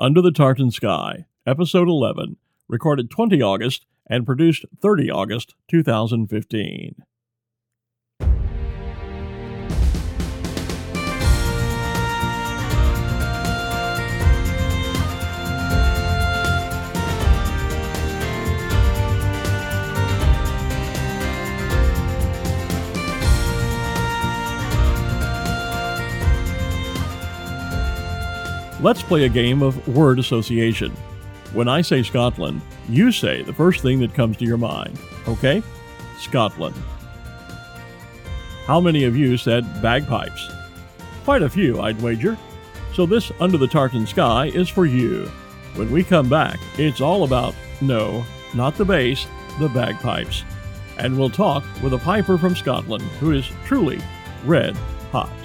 Under the Tartan Sky, Episode 11, recorded 20 August and produced 30 August 2015. Let's play a game of word association. When I say Scotland, you say the first thing that comes to your mind, okay? Scotland. How many of you said bagpipes? Quite a few, I'd wager. So this Under the Tartan Sky is for you. When we come back, it's all about, no, not the bass, the bagpipes. And we'll talk with a piper from Scotland who is truly red hot.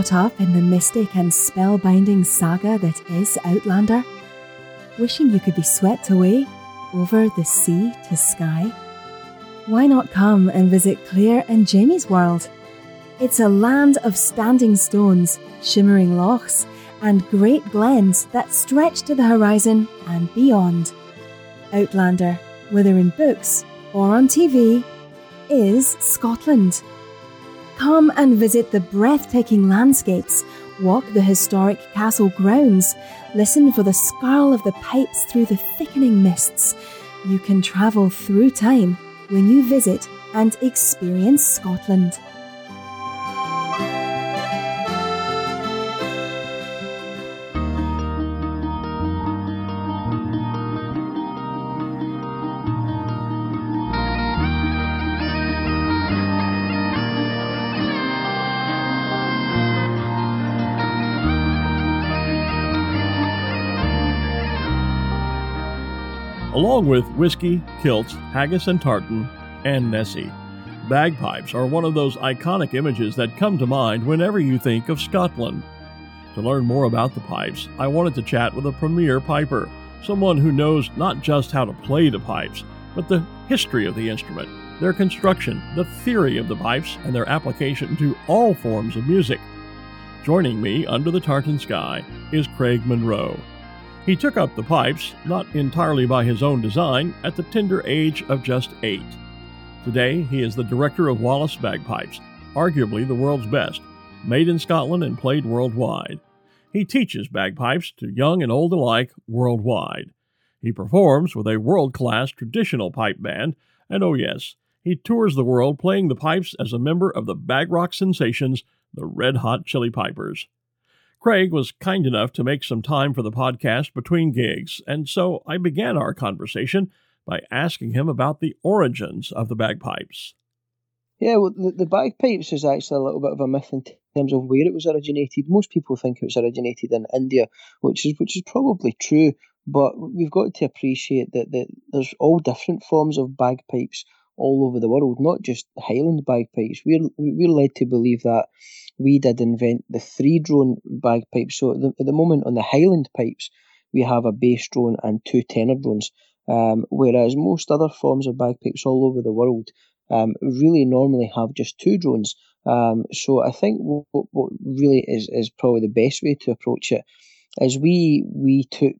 Caught up in the mystic and spellbinding saga that is Outlander? Wishing you could be swept away over the sea to Skye? Why not come and visit Claire and Jamie's world? It's a land of standing stones, shimmering lochs, and great glens that stretch to the horizon and beyond. Outlander, whether in books or on TV, is Scotland. Come and visit the breathtaking landscapes, walk the historic castle grounds, listen for the skirl of the pipes through the thickening mists. You can travel through time when you visit and experience Scotland. Along with whiskey, kilts, haggis and tartan, and Nessie. Bagpipes are one of those iconic images that come to mind whenever you think of Scotland. To learn more about the pipes, I wanted to chat with a premier piper, someone who knows not just how to play the pipes, but the history of the instrument, their construction, the theory of the pipes, and their application to all forms of music. Joining me under the tartan sky is Craig Munro. He took up the pipes, not entirely by his own design, at the tender age of just eight. Today, he is the director of Wallace Bagpipes, arguably the world's best, made in Scotland and played worldwide. He teaches bagpipes to young and old alike worldwide. He performs with a world class traditional pipe band, and oh, yes, he tours the world playing the pipes as a member of the bag rock sensations, the Red Hot Chilli Pipers. Craig was kind enough to make some time for the podcast between gigs, and so I began our conversation by asking him about the origins of the bagpipes. Yeah, well, the, the bagpipes is actually a little bit of a myth in terms of where it was originated. Most people think it was originated in India, which is which is probably true, but we've got to appreciate that, that there's all different forms of bagpipes all over the world, not just Highland bagpipes. We're we're led to believe that we did invent the three drone bagpipes. So at the, at the moment on the Highland pipes, we have a bass drone and two tenor drones, um, whereas most other forms of bagpipes all over the world um, really normally have just two drones. Um, so I think what, what really is, is probably the best way to approach it is we we took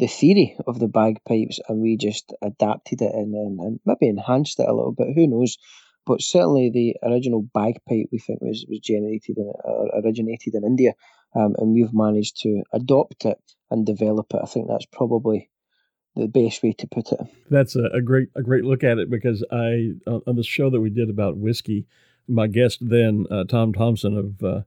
the theory of the bagpipes and we just adapted it and, and, and maybe enhanced it a little bit. Who knows? But certainly the original bagpipe we think was, was generated in, uh, originated in India, um, and we've managed to adopt it and develop it. I think that's probably the best way to put it. That's a, a great a great look at it because I on the show that we did about whiskey, my guest then uh, Tom Thompson of uh,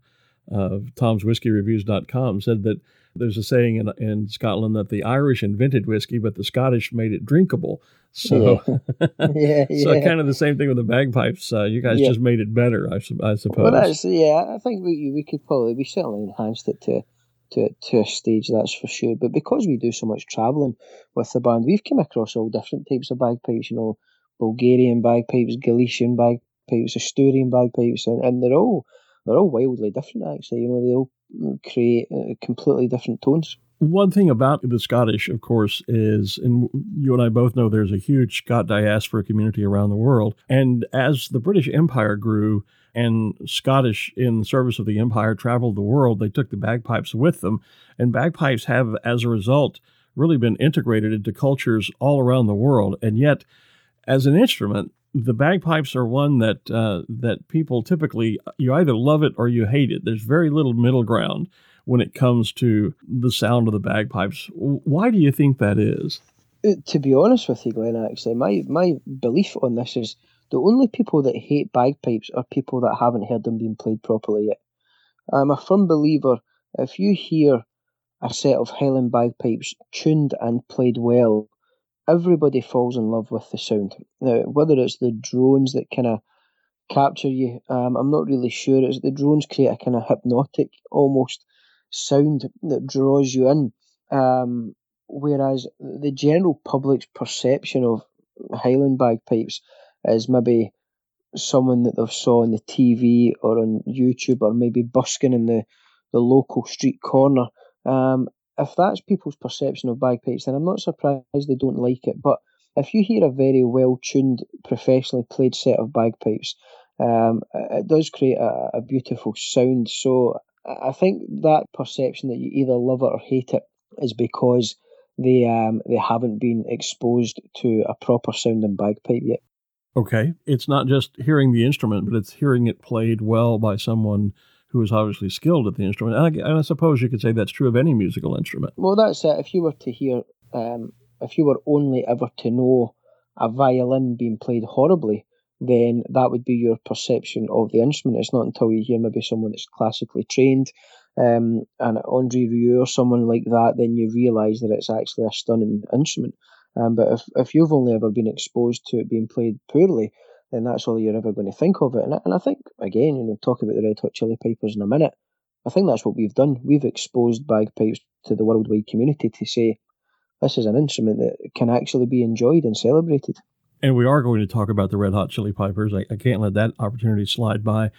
of Tom'sWhiskeyReviews.com said that there's a saying in, in Scotland that the Irish invented whiskey, but the Scottish made it drinkable. So, yeah, yeah, so kind of the same thing with the bagpipes. Uh, you guys yeah. just made it better, I, I suppose. Well, that's, yeah, I think we we could probably we certainly enhanced it to to to a stage, that's for sure. But because we do so much travelling with the band, we've come across all different types of bagpipes. You know, Bulgarian bagpipes, Galician bagpipes, Asturian bagpipes, and, and they're all they're all wildly different. Actually, you know, they all create uh, completely different tones. One thing about the Scottish, of course, is, and you and I both know there's a huge Scot diaspora community around the world. And as the British Empire grew and Scottish in service of the empire traveled the world, they took the bagpipes with them. And bagpipes have, as a result, really been integrated into cultures all around the world. And yet, as an instrument, the bagpipes are one that uh, that people typically you either love it or you hate it. There's very little middle ground when it comes to the sound of the bagpipes. Why do you think that is? Uh, to be honest with you, Glenn, actually, my, my belief on this is the only people that hate bagpipes are people that haven't heard them being played properly yet. I'm a firm believer if you hear a set of Highland bagpipes tuned and played well, everybody falls in love with the sound. Now, whether it's the drones that kind of capture you, um, I'm not really sure. It's the drones create a kind of hypnotic almost sound that draws you in. Um, whereas the general public's perception of Highland bagpipes is maybe someone that they've saw on the TV or on YouTube or maybe busking in the, the local street corner. Um, if that's people's perception of bagpipes, then I'm not surprised they don't like it. But if you hear a very well tuned, professionally played set of bagpipes, um, it does create a, a beautiful sound. So I think that perception that you either love it or hate it is because they um, they haven't been exposed to a proper sounding bagpipe yet. Okay, it's not just hearing the instrument, but it's hearing it played well by someone who is obviously skilled at the instrument. And I, and I suppose you could say that's true of any musical instrument. Well, that's it. If you were to hear, um, if you were only ever to know a violin being played horribly, then that would be your perception of the instrument. It's not until you hear maybe someone that's classically trained, um, and Andre Rieu or someone like that, then you realise that it's actually a stunning instrument. Um, but if, if you've only ever been exposed to it being played poorly, then that's all you're ever going to think of it. And I, and I think, again, you know, talk about the Red Hot Chilli Pipers in a minute. I think that's what we've done. We've exposed bagpipes to the worldwide community to say this is an instrument that can actually be enjoyed and celebrated. And we are going to talk about the Red Hot Chilli Pipers. I, I can't let that opportunity slide by.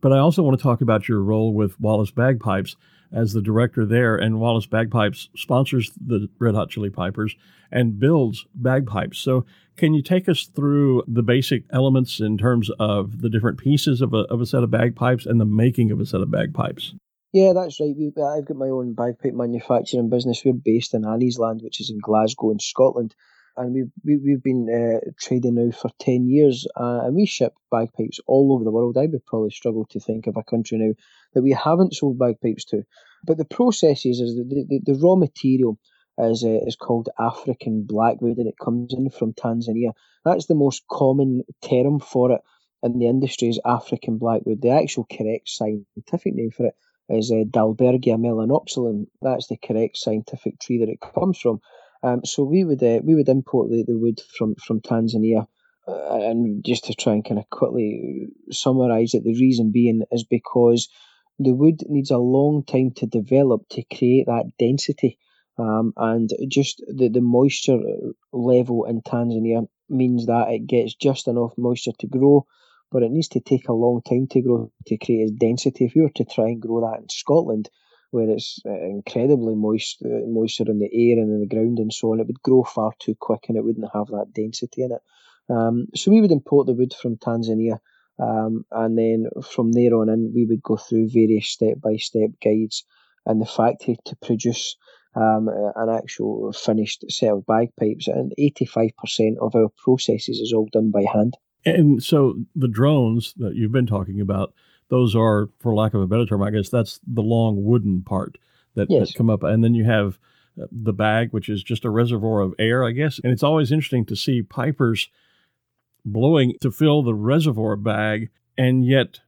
But I also want to talk about your role with Wallace Bagpipes as the director there. And Wallace Bagpipes sponsors the Red Hot Chilli Pipers and builds bagpipes. So, can you take us through the basic elements in terms of the different pieces of a, of a set of bagpipes and the making of a set of bagpipes? Yeah, that's right. I've got my own bagpipe manufacturing business. We're based in Anniesland, which is in Glasgow in Scotland and we've we, have we been uh, trading now for ten years, uh, and we ship bagpipes all over the world. I would probably struggle to think of a country now that we haven't sold bagpipes to. But the process is, is the, the, the raw material is uh, is called African blackwood, and it comes in from Tanzania. That's the most common term for it in the industry is African blackwood. The actual correct scientific name for it is uh, Dalbergia melanoxylon. That's the correct scientific tree that it comes from. Um, so we would uh, we would import the, the wood from from Tanzania, uh, and just to try and kind of quickly summarise it, the reason being is because the wood needs a long time to develop to create that density, um, and just the the moisture level in Tanzania means that it gets just enough moisture to grow, but it needs to take a long time to grow to create its density. If you were to try and grow that in Scotland, where it's uh, incredibly moist, uh, moisture in the air and in the ground and so on, it would grow far too quick and it wouldn't have that density in it. Um, so we would import the wood from Tanzania, um, and then from there on in, we would go through various step by step guides in the factory to produce um, an actual finished set of bagpipes. And 85% of our processes is all done by hand. And so the drones that you've been talking about, those are, for lack of a better term, I guess that's the long wooden part that, yes. that come up, and then you have uh, the bag, which is just a reservoir of air, I guess. And it's always interesting to see pipers blowing to fill the reservoir bag, and yet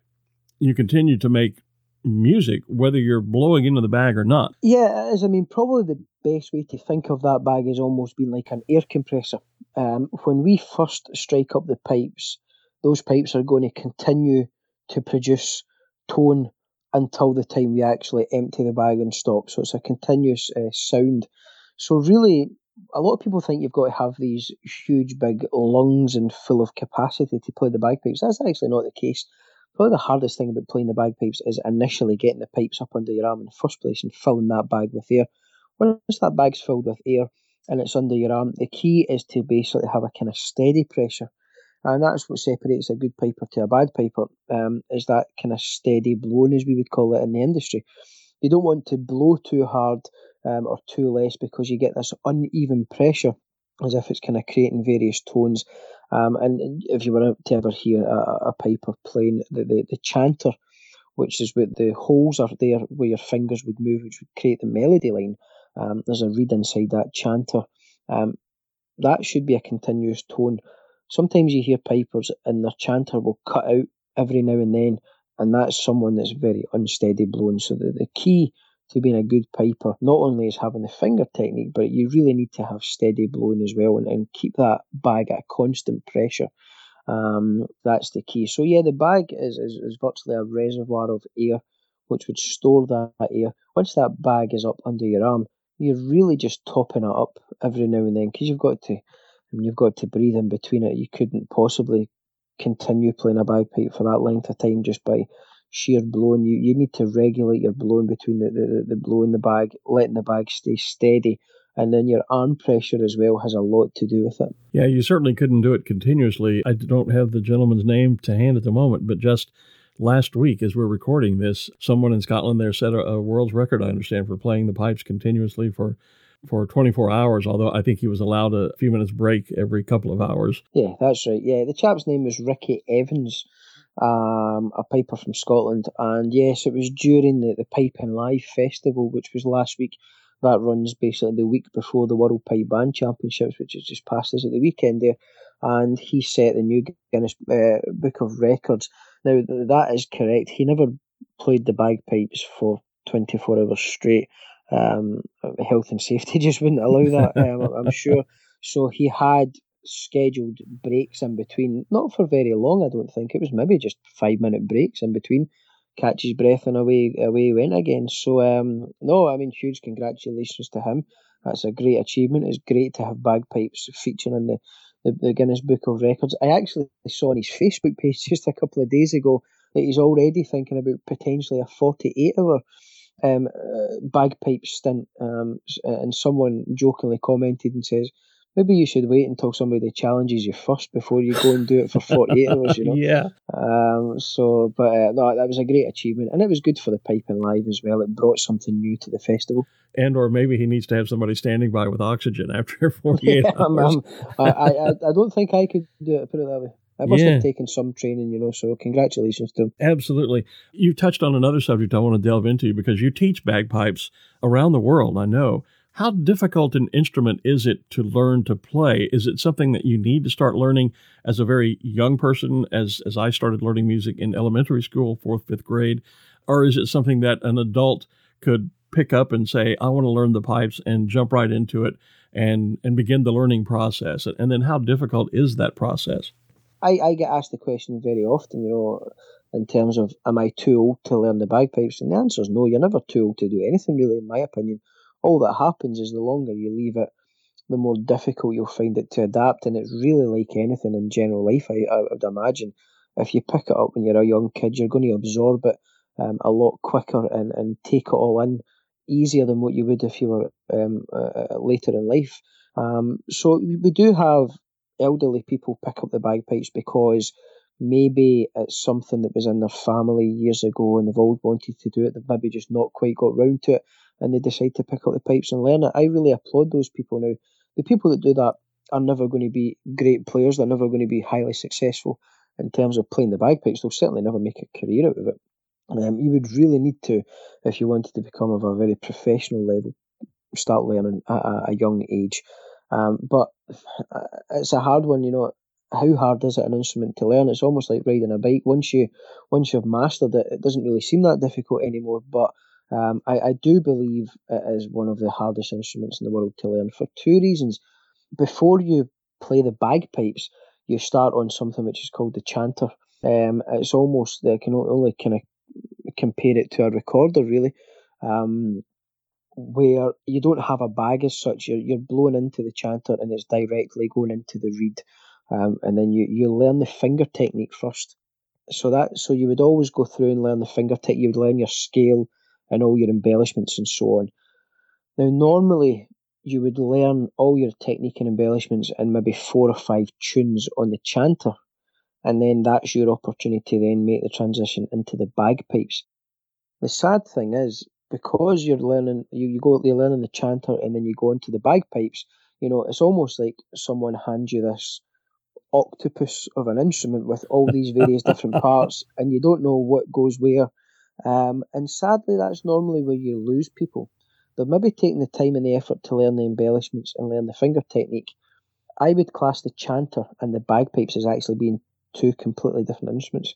you continue to make music, whether you're blowing into the bag or not. Yeah, as I mean, probably the best way to think of that bag is almost being like an air compressor. Um, when we first strike up the pipes, those pipes are going to continue to produce tone until the time we actually empty the bag and stop. So it's a continuous uh, sound. So really, a lot of people think you've got to have these huge, big lungs and full of capacity to play the bagpipes. That's actually not the case. Probably the hardest thing about playing the bagpipes is initially getting the pipes up under your arm in the first place and filling that bag with air. Once that bag's filled with air and it's under your arm, the key is to basically have a kind of steady pressure. And that's what separates a good piper to a bad piper, um, is that kind of steady blowing, as we would call it in the industry. You don't want to blow too hard um, or too less because you get this uneven pressure as if it's kind of creating various tones. Um, and if you were to ever hear a, a piper playing the, the, the chanter, which is where the holes are there where your fingers would move, which would create the melody line, um, there's a reed inside that chanter. Um, that should be a continuous tone. Sometimes you hear pipers and their chanter will cut out every now and then, and that's someone that's very unsteady blowing. So the, the key to being a good piper not only is having the finger technique, but you really need to have steady blowing as well and, and keep that bag at constant pressure. Um, that's the key. So yeah, the bag is, is, is virtually a reservoir of air which would store that air. Once that bag is up under your arm, you're really just topping it up every now and then because you've got to, you've got to breathe in between it. You couldn't possibly continue playing a bagpipe for that length of time just by sheer blowing. You you need to regulate your blowing between the, the, the blow in the bag, letting the bag stay steady. And then your arm pressure as well has a lot to do with it. Yeah, you certainly couldn't do it continuously. I don't have the gentleman's name to hand at the moment, but just last week, as we're recording this, someone in Scotland there set a, a world's record, I understand, for playing the pipes continuously for for 24 hours, although I think he was allowed a few minutes break every couple of hours. Yeah, that's right. Yeah, the chap's name was Ricky Evans um, a piper from Scotland. And yes, it was during the, the Piping Live Festival, which was last week. That runs basically the week before the World Pipe Band Championships, which has just passed us at the weekend there. And he set the new Guinness uh, Book of Records. Now, that is correct. He never played the bagpipes for 24 hours straight. Um, health and safety just wouldn't allow that, um, I'm sure. So he had scheduled breaks in between, not for very long, I don't think. It was maybe just five minute breaks in between. Catch his breath and away away he went again. So um, no, I mean huge congratulations to him. That's a great achievement. It's great to have bagpipes featuring in the, the, the Guinness Book of Records. I actually saw on his Facebook page just a couple of days ago that he's already thinking about potentially a 48 hour um, uh, bagpipe stint. Um, and someone jokingly commented and says, maybe you should wait until somebody challenges you first before you go and do it for 48 hours, you know? Yeah. Um, so, but uh, no, that was a great achievement. And it was good for the Piping Live as well. It brought something new to the festival. And or maybe he needs to have somebody standing by with oxygen after 48 yeah, hours. I, I, I don't think I could do it, put it that way. I must yeah. have taken some training, you know, so congratulations to him. Absolutely. You touched on another subject I want to delve into because you teach bagpipes around the world, I know. How difficult an instrument is it to learn to play? Is it something that you need to start learning as a very young person, as, as I started learning music in elementary school, fourth, fifth grade? Or is it something that an adult could pick up and say, I want to learn the pipes and jump right into it and, and begin the learning process? And then how difficult is that process? I, I get asked the question very often, you know, in terms of, am I too old to learn the bagpipes? And the answer is no, you're never too old to do anything, really, in my opinion all that happens is the longer you leave it, the more difficult you'll find it to adapt. And it's really like anything in general life, I, I would imagine. If you pick it up when you're a young kid, you're going to absorb it um, a lot quicker and, and take it all in easier than what you would if you were um, uh, later in life. Um, so we do have elderly people pick up the bagpipes because maybe it's something that was in their family years ago and they've always wanted to do it. They've maybe just not quite got round to it and they decide to pick up the pipes and learn it. I really applaud those people now. The people that do that are never going to be great players. They're never going to be highly successful in terms of playing the bagpipes. They'll certainly never make a career out of it. Um, you would really need to, if you wanted to become of a very professional level, start learning at a, young age. Um, but uh, it's a hard one, you know. How hard is it an instrument to learn? It's almost like riding a bike. Once you once you've mastered it, it doesn't really seem that difficult anymore. But um, I, I do believe it is one of the hardest instruments in the world to learn for two reasons. Before you play the bagpipes, you start on something which is called the chanter. Um, it's almost the can only kind of compare it to a recorder, really, um, where you don't have a bag as such. You're, you're blowing into the chanter and it's directly going into the reed. Um, and then you, you learn the finger technique first. So that so you would always go through and learn the finger technique. You would learn your scale and all your embellishments and so on. Now, normally you would learn all your technique and embellishments in maybe four or five tunes on the chanter, and then that's your opportunity to then make the transition into the bagpipes. The sad thing is, because you're learning, you, you go, you're learning the chanter and then you go into the bagpipes, you know, it's almost like someone hands you this octopus of an instrument with all these various different parts, and you don't know what goes where. Um, and sadly, that's normally where you lose people. They've maybe taken the time and the effort to learn the embellishments and learn the finger technique. I would class the chanter and the bagpipes as actually being two completely different instruments.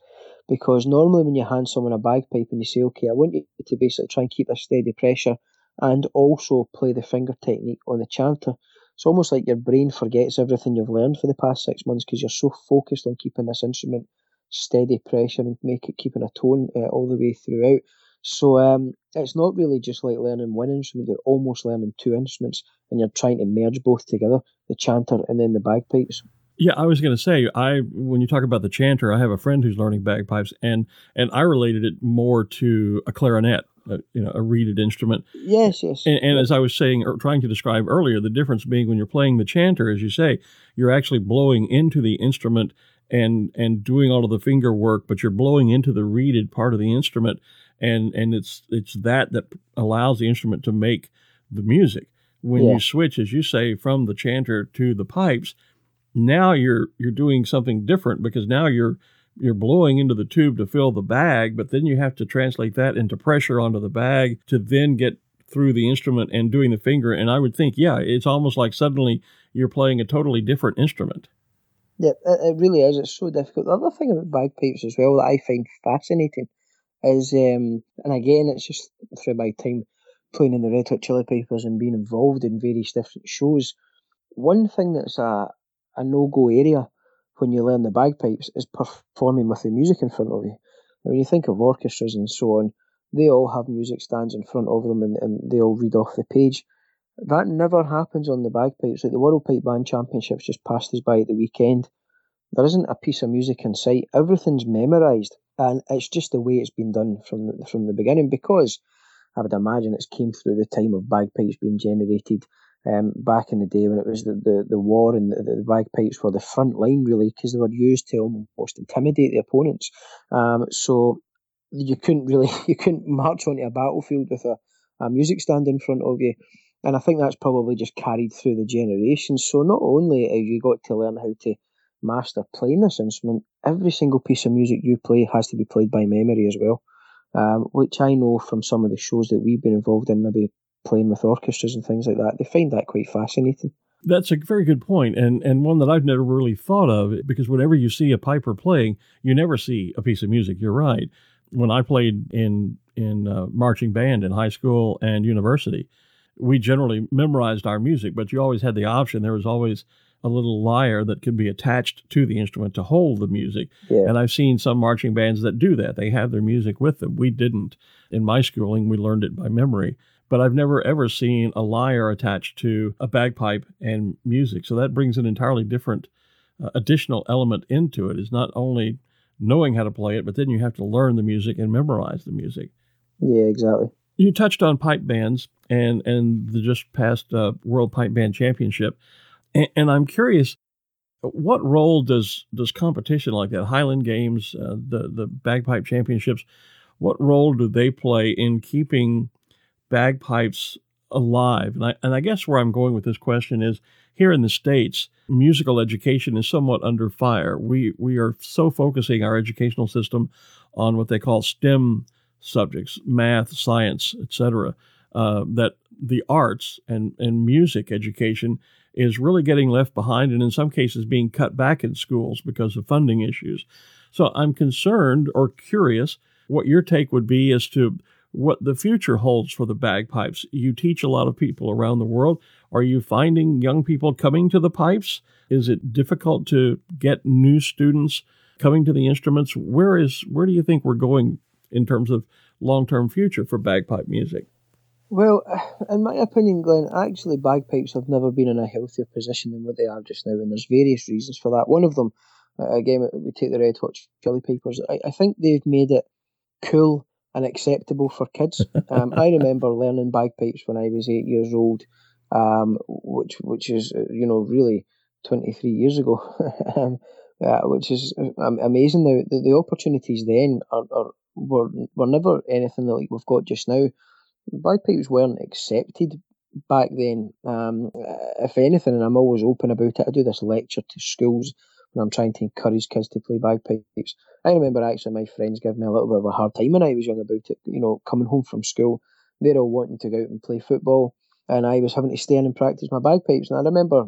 Because normally, when you hand someone a bagpipe and you say, okay, I want you to basically try and keep a steady pressure and also play the finger technique on the chanter, it's almost like your brain forgets everything you've learned for the past six months because you're so focused on keeping this instrument steady pressure and make it keeping a tone uh, all the way throughout. So um, it's not really just like learning one instrument, you're almost learning two instruments and you're trying to merge both together the chanter and then the bagpipes. Yeah, I was going to say, I when you talk about the chanter, I have a friend who's learning bagpipes, and and I related it more to a clarinet, a, you know, a reeded instrument. Yes, yes. And, and as I was saying, or trying to describe earlier, the difference being when you're playing the chanter, as you say, you're actually blowing into the instrument and and doing all of the finger work, but you're blowing into the reeded part of the instrument, and and it's it's that that allows the instrument to make the music. When yeah. you switch, as you say, from the chanter to the pipes now you're you're doing something different because now you're you're blowing into the tube to fill the bag, but then you have to translate that into pressure onto the bag to then get through the instrument and doing the finger. And I would think, yeah, it's almost like suddenly you're playing a totally different instrument. Yeah, it really is. It's so difficult. The other thing about bagpipes as well that I find fascinating is, um, and again, it's just through my time playing in the Red Hot Chilli Pipers and being involved in various different shows. One thing that's a, a no go area when you learn the bagpipes is performing with the music in front of you. When you think of orchestras and so on, they all have music stands in front of them and, and they all read off the page. That never happens on the bagpipes. Like the World Pipe Band Championships just passed us by at the weekend. There isn't a piece of music in sight. Everything's memorised, and it's just the way it's been done from the, from the beginning. Because I would imagine it's came through the time of bagpipes being generated um, back in the day when it was the, the, the war and the, the bagpipes were the front line really because they were used to almost intimidate the opponents. Um, so you couldn't really you couldn't march onto a battlefield with a, a music stand in front of you. And I think that's probably just carried through the generations. So not only have you got to learn how to master playing this instrument, every single piece of music you play has to be played by memory as well. Um, which I know from some of the shows that we've been involved in, maybe playing with orchestras and things like that. They find that quite fascinating. That's a very good point, and and one that I've never really thought of because whenever you see a piper playing, you never see a piece of music. You're right. When I played in in uh, marching band in high school and university, we generally memorized our music, but you always had the option. There was always a little lyre that could be attached to the instrument to hold the music. Yeah. And I've seen some marching bands that do that. They have their music with them. We didn't. In my schooling, we learned it by memory but I've never ever seen a lyre attached to a bagpipe and music. So that brings an entirely different uh, additional element into it. Is not only knowing how to play it, but then you have to learn the music and memorize the music. Yeah, exactly. You touched on pipe bands and and the just past uh, World Pipe Band Championship, and, and, I'm curious, what role does does competition like that, Highland Games, uh, the the bagpipe championships, what role do they play in keeping bagpipes alive. And I, and I guess where I'm going with this question is here in the States, musical education is somewhat under fire. We, we are so focusing our educational system on what they call STEM subjects, math, science, etc., uh, that the arts and, and music education is really getting left behind and in some cases being cut back in schools because of funding issues. So I'm concerned or curious what your take would be as to what the future holds for the bagpipes. You teach a lot of people around the world. Are you finding young people coming to the pipes? Is it difficult to get new students coming to the instruments? Where is where do you think we're going in terms of long term future for bagpipe music? Well, in my opinion, Glenn, actually bagpipes have never been in a healthier position than what they are just now, and there's various reasons for that. One of them, uh, again, we take the Red Hot Chilli Pipers. I, I think they've made it cool and acceptable for kids. Um, I remember learning bagpipes when I was eight years old, um, which which is uh, you know really twenty three years ago, um, uh, which is um, amazing. Now the, the opportunities then are, are were were never anything like we've got just now. Bagpipes weren't accepted back then. Um, if anything, and I'm always open about it. I do this lecture to schools when I'm trying to encourage kids to play bagpipes. I remember actually my friends giving me a little bit of a hard time when I was young about it. You know, coming home from school, they're all wanting to go out and play football, and I was having to stay in and practice my bagpipes. And I remember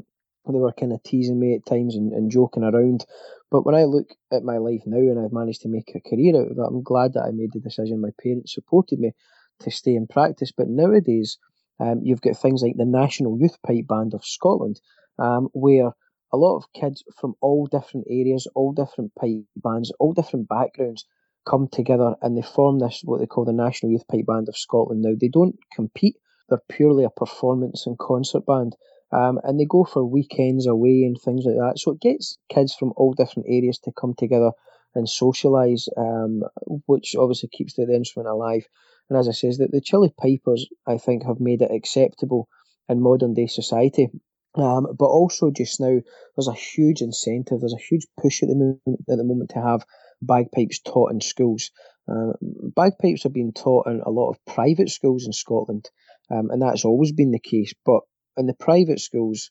they were kind of teasing me at times and, and joking around. But when I look at my life now and I've managed to make a career out of it, I'm glad that I made the decision. My parents supported me to stay in practice. But nowadays, um, you've got things like the National Youth Pipe Band of Scotland, um, where a lot of kids from all different areas, all different pipe bands, all different backgrounds come together and they form this what they call the National Youth Pipe Band of Scotland. Now they don't compete; they're purely a performance and concert band, um, and they go for weekends away and things like that. So it gets kids from all different areas to come together and socialise, um, which obviously keeps the, the instrument alive. And as I says, that the Chilli Pipers, I think, have made it acceptable in modern day society. Um, but also just now, there's a huge incentive. There's a huge push at the moment, at the moment to have bagpipes taught in schools. Uh, bagpipes are being taught in a lot of private schools in Scotland, um, and that's always been the case. But in the private schools,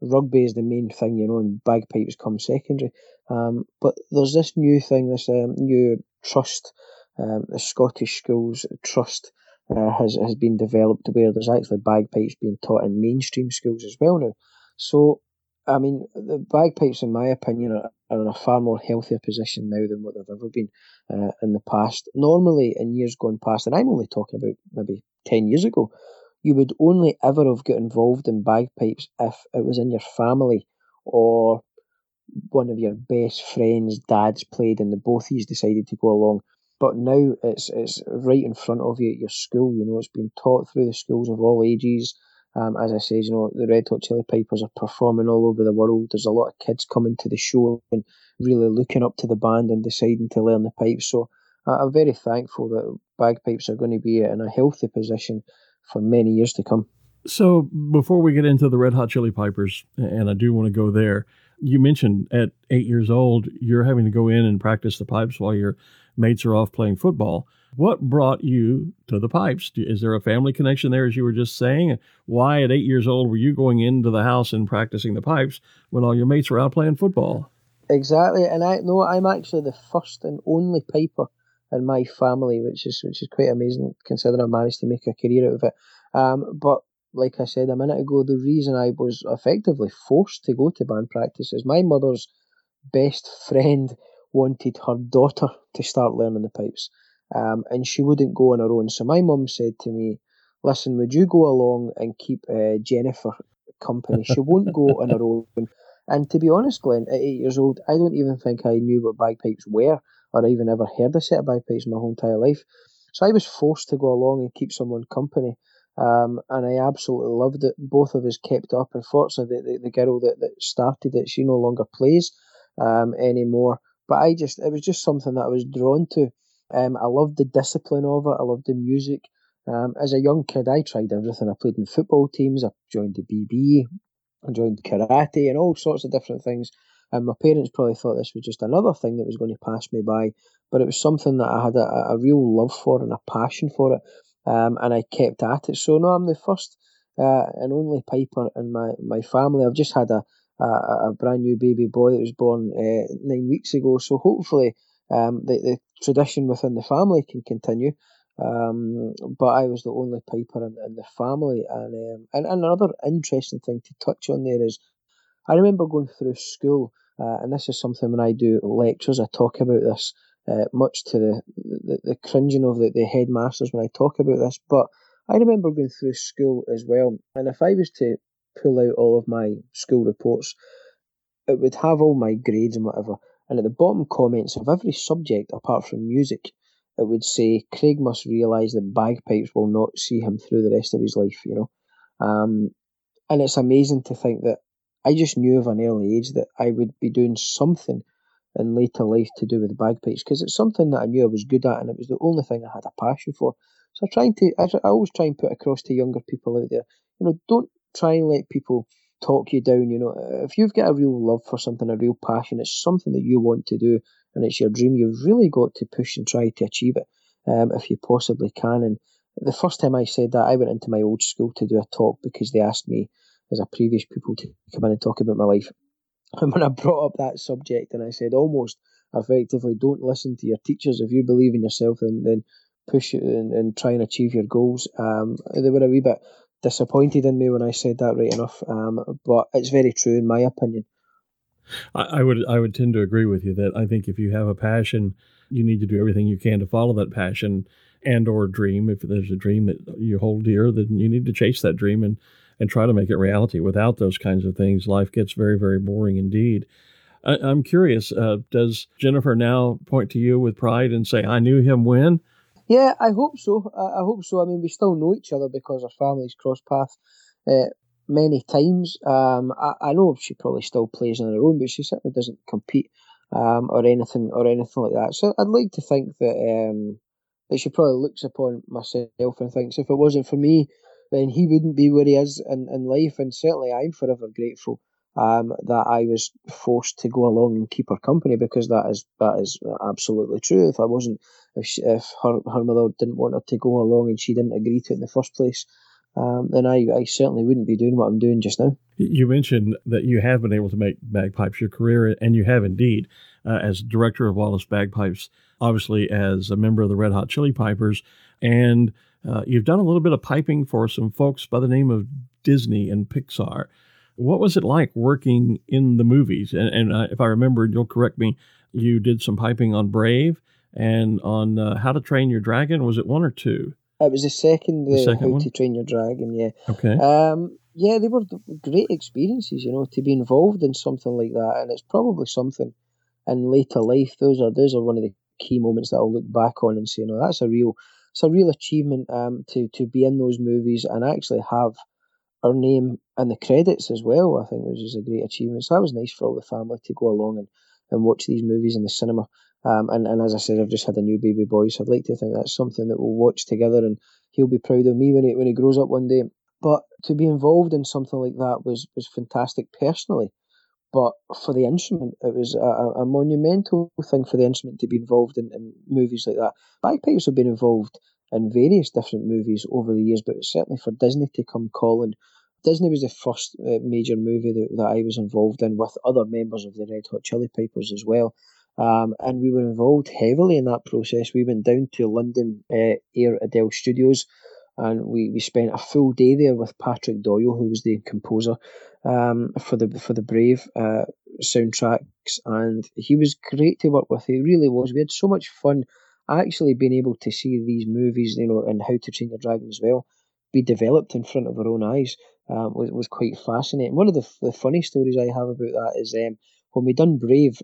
rugby is the main thing, you know, and bagpipes come secondary. Um, but there's this new thing, this um, new trust, um, the Scottish Schools Trust uh, has has been developed where there's actually bagpipes being taught in mainstream schools as well now. So, I mean, the bagpipes, in my opinion, are, are in a far more healthier position now than what they've ever been uh, in the past. Normally, in years gone past, and I'm only talking about maybe ten years ago, you would only ever have got involved in bagpipes if it was in your family or one of your best friends' dads played and the both of you decided to go along. But now it's it's right in front of you at your school. You know, it's been taught through the schools of all ages. Um, as I said, you know, the Red Hot Chilli Pipers are performing all over the world. There's a lot of kids coming to the show and really looking up to the band and deciding to learn the pipes. So uh, I'm very thankful that bagpipes are going to be in a healthy position for many years to come. So before we get into the Red Hot Chilli Pipers, and I do want to go there, you mentioned at eight years old you're having to go in and practice the pipes while your mates are off playing football. What brought you to the pipes? Is there a family connection there, as you were just saying? Why, at eight years old, were you going into the house and practicing the pipes when all your mates were out playing football? Exactly, and I know I'm actually the first and only piper in my family, which is which is quite amazing considering I managed to make a career out of it. Um, but like I said a minute ago, the reason I was effectively forced to go to band practice is my mother's best friend wanted her daughter to start learning the pipes, um, and she wouldn't go on her own. So my mum said to me, "Listen, would you go along and keep uh, Jennifer company? She won't go on her own." And to be honest, Glenn, at eight years old, I don't even think I knew what bagpipes were or even ever heard a set of bagpipes in my whole entire life. So I was forced to go along and keep someone company. Um, and I absolutely loved it. Both of us kept up. Unfortunately, the, the, the girl that, that started it, she no longer plays um, anymore. But I just, it was just something that I was drawn to. Um, I loved the discipline of it. I loved the music. Um, as a young kid, I tried everything. I played in football teams. I joined the BB. I joined karate and all sorts of different things. And my parents probably thought this was just another thing that was going to pass me by, but it was something that I had a, a real love for and a passion for it, um, and I kept at it. So no, I'm the first uh, and only piper in my, my family. I've just had a, a, a brand new baby boy that was born uh, nine weeks ago, so hopefully um, the, the tradition within the family can continue. Um, but I was the only piper in, in the family, and, um, and and another interesting thing to touch on there is I remember going through school, uh, and this is something when I do lectures, I talk about this, uh, much to the, the, the cringing of the, the headmasters when I talk about this. But I remember going through school as well, and if I was to pull out all of my school reports, it would have all my grades and whatever. And at the bottom comments of every subject apart from music, it would say Craig must realise that bagpipes will not see him through the rest of his life, you know. Um, and it's amazing to think that I just knew of an early age that I would be doing something in later life to do with bagpipes because it's something that I knew I was good at and it was the only thing I had a passion for. So I'm trying to, I, I always try and put across to younger people out there, you know, don't try and let people talk you down. You know, if you've got a real love for something, a real passion, it's something that you want to do and it's your dream, you've really got to push and try to achieve it um, if you possibly can. And the first time I said that, I went into my old school to do a talk because they asked me as a previous pupil to come in and talk about my life. And when I brought up that subject and I said almost effectively, don't listen to your teachers. If you believe in yourself, then, then push it and, and try and achieve your goals. Um, they were a wee bit disappointed in me when I said that, right enough. Um, but it's very true in my opinion. I, I would I would tend to agree with you that I think if you have a passion, you need to do everything you can to follow that passion and or dream. If there's a dream that you hold dear, then you need to chase that dream and and try to make it reality. Without those kinds of things, life gets very very boring indeed. I, am curious. Uh, does Jennifer now point to you with pride and say, "I knew him when"? Yeah, I hope so. I, I hope so. I mean, we still know each other because our families cross paths uh, many times. Um, I, I, know she probably still plays on her own, but she certainly doesn't compete um, or anything or anything like that. So I'd like to think that um, that she probably looks upon myself and thinks if it wasn't for me, then he wouldn't be where he is in, in life. And certainly, I'm forever grateful um, that I was forced to go along and keep her company because that is that is absolutely true. If I wasn't, if she, if her her mother didn't want her to go along and she didn't agree to it in the first place, um, then I, I certainly wouldn't be doing what I'm doing just now. You mentioned that you have been able to make bagpipes your career, and you have indeed, uh, as director of Wallace Bagpipes, obviously as a member of the Red Hot Chilli Pipers, and uh, you've done a little bit of piping for some folks by the name of Disney and Pixar. What was it like working in the movies? And, and uh, if I remember, you'll correct me, you did some piping on Brave and on uh, How to Train Your Dragon. Was it one or two? It was the second, the, the second How one? to Train Your Dragon, yeah. Okay. Um, yeah, they were great experiences, you know, to be involved in something like that. And it's probably something in later life. Those are those are one of the key moments that I'll look back on and say, you know, that's a real it's a real achievement um, to to be in those movies and actually have our name in the credits as well. I think which is a great achievement. So that was nice for all the family to go along and, and watch these movies in the cinema. Um, and, and as I said, I've just had a new baby boy, so I'd like to think that's something that we'll watch together, and he'll be proud of me when he when he grows up one day. But to be involved in something like that was was fantastic personally. But for the instrument, it was a, a monumental thing for the instrument to be involved in, in movies like that. Bagpipes have been involved in various different movies over the years, but certainly for Disney to come calling. Disney was the first uh, major movie that, that I was involved in with other members of the Red Hot Chilli Pipers as well. Um, and we were involved heavily in that process. We went down to London uh, Air Adele Studios and we, we spent a full day there with Patrick Doyle, who was the composer um, for the for the Brave uh, soundtracks, and he was great to work with. He really was. We had so much fun actually being able to see these movies, you know, and How to Train Your Dragon as well, be developed in front of our own eyes um, was, was quite fascinating. One of the, the funny stories I have about that is um, when we done Brave,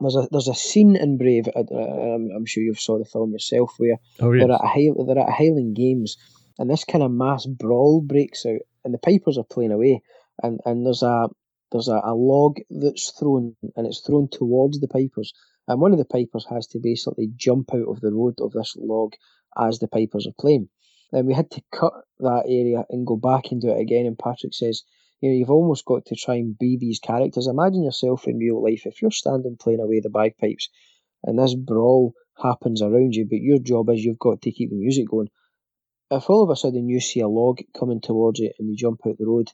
there's a there's a scene in Brave. Uh, I'm, I'm sure you've saw the film yourself where oh, yes. they're at a they're at Highland Games, and this kind of mass brawl breaks out, and the Pipers are playing away, and, and there's a there's a, a log that's thrown, and it's thrown towards the Pipers, and one of the Pipers has to basically jump out of the road of this log as the Pipers are playing. Then we had to cut that area and go back and do it again. And Patrick says, you know, you've almost got to try and be these characters. Imagine yourself in real life. If you're standing playing away the bagpipes and this brawl happens around you, but your job is you've got to keep the music going. If all of a sudden you see a log coming towards you and you jump out the road,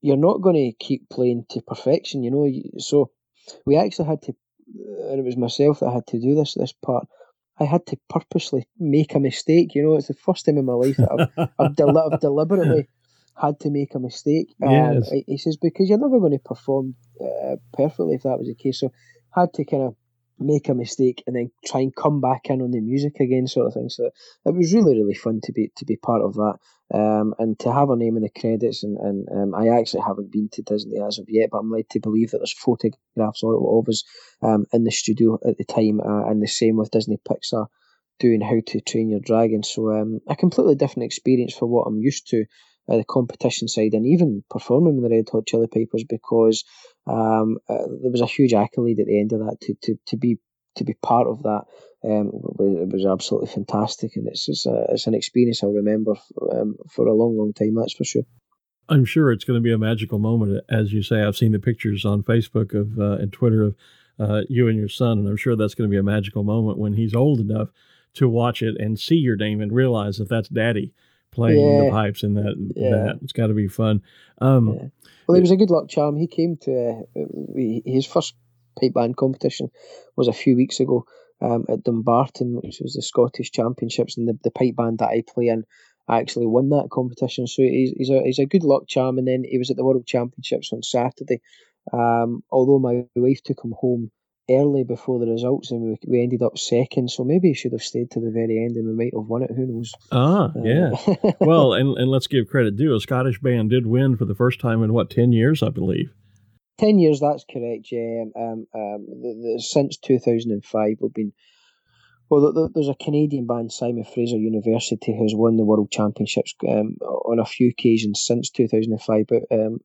you're not going to keep playing to perfection, you know. So we actually had to, and it was myself that had to do this this part. I had to purposely make a mistake. You know, it's the first time in my life that I've, I've, del- I've deliberately had to make a mistake. Yes. Um, he says because you're never going to perform uh, perfectly if that was the case. So had to kind of make a mistake and then try and come back in on the music again, sort of thing. So it was really really fun to be to be part of that. Um, and to have her name in the credits, and, and um, I actually haven't been to Disney as of yet, but I'm led to believe that there's photographs of us um, in the studio at the time, uh, and the same with Disney Pixar. doing How to Train Your Dragon. So um, a completely different experience for what I'm used to. Uh, the competition side and even performing with the Red Hot Chilli Pipers because um, uh, there was a huge accolade at the end of that to, to, to be to be part of that um, it was absolutely fantastic, and it's it's, a, it's an experience I'll remember um, for a long, long time. That's for sure. I'm sure it's going to be a magical moment, as you say. I've seen the pictures on Facebook of uh, and Twitter of uh, you and your son, and I'm sure that's going to be a magical moment when he's old enough to watch it and see your name and realize that that's Daddy playing yeah. the pipes in that. Yeah. That it's got to be fun. Um, yeah. Well, it was a good luck charm. He came to uh, his first pipe band competition was a few weeks ago um, at Dumbarton, which was the Scottish Championships, and the, the pipe band that I play in actually won that competition. So he's, he's a he's a good luck charm. And then he was at the World Championships on Saturday. Um, although my wife took him home early before the results, and we, we ended up second. So maybe he should have stayed to the very end, and we might have won it. Who knows? Ah, uh, yeah. well, and and let's give credit due. A Scottish band did win for the first time in what ten years, I believe. Ten years, that's correct. Yeah, um, um, the, the, since two thousand and five, we've been. Well, there's a Canadian band, Simon Fraser University, who's won the World Championships um, on a few occasions since 2005, but um,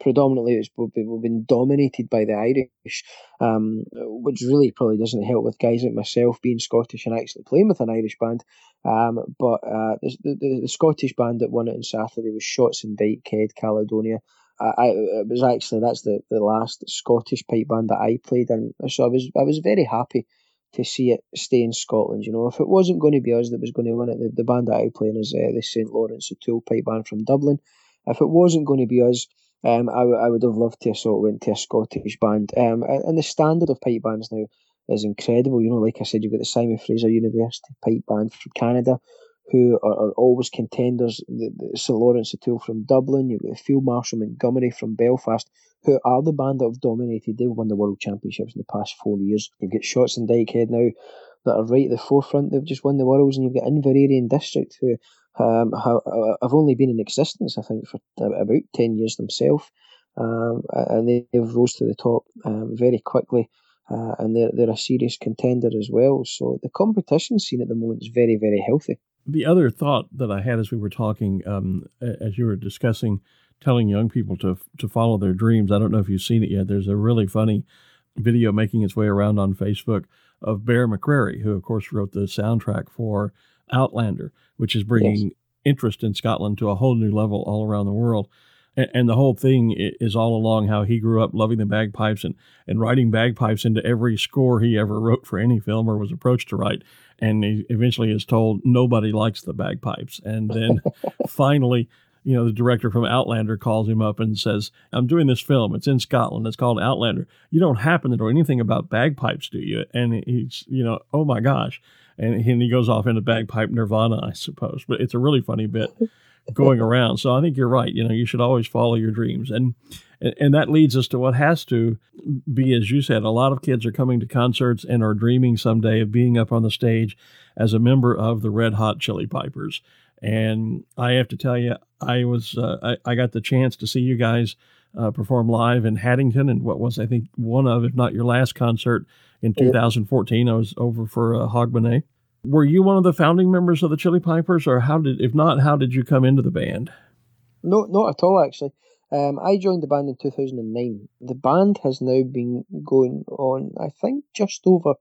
predominantly it's been dominated by the Irish, um, which really probably doesn't help with guys like myself being Scottish and actually playing with an Irish band. Um, but uh, the, the, the, Scottish band that won it on Saturday was Shotts and Dykehead, Caledonia. I, it was actually that's the, the last Scottish pipe band that I played in, so I was I was very happy to see it stay in Scotland. You know, if it wasn't going to be us that was going to win it, the, the band that I play in is uh, the St Lawrence O'Toole pipe band from Dublin. If it wasn't going to be us, um, I, w- I would have loved to have sort of went to a Scottish band. Um, and the standard of pipe bands now is incredible. You know, like I said, you've got the Simon Fraser University pipe band from Canada who are, are always contenders. The, the St Lawrence O'Toole from Dublin, you've got the Field Marshal Montgomery from Belfast, who are the band that have dominated. They've won the World Championships in the past four years. You've got Shotts and Dykehead now that are right at the forefront. They've just won the Worlds, and you've got Inveraray and District who um, have, only been in existence, I think, for about 10 years themselves. Um, and they, have rose to the top um, very quickly. Uh, and they're, they're a serious contender as well. So the competition scene at the moment is very, very healthy the other thought that I had as we were talking, um, as you were discussing, telling young people to to follow their dreams. I don't know if you've seen it yet. There's a really funny video making its way around on Facebook of Bear McCreary, who of course wrote the soundtrack for Outlander, which is bringing yes. interest in Scotland to a whole new level all around the world. And, and the whole thing is all along how he grew up loving the bagpipes and, and writing bagpipes into every score he ever wrote for any film or was approached to write and he eventually is told nobody likes the bagpipes. And then finally, you know, the director from Outlander calls him up and says, I'm doing this film. It's in Scotland. It's called Outlander. You don't happen to know anything about bagpipes, do you? And he's, you know, oh my gosh. And he goes off into bagpipe nirvana, I suppose. But it's a really funny bit going around. So I think you're right. You know, you should always follow your dreams. And and that leads us to what has to be, as you said, a lot of kids are coming to concerts and are dreaming someday of being up on the stage as a member of the Red Hot Chilli Pipers. And I have to tell you, I was uh, I, I, got the chance to see you guys uh, perform live in Haddington, and what was I think one of, if not your last concert in 2014. I was over for uh, Hogmanay. Were you one of the founding members of the Chilli Pipers, or how did, if not, how did you come into the band? No, not at all. Actually, um, I joined the band in 2009. The band has now been going on, I think, just over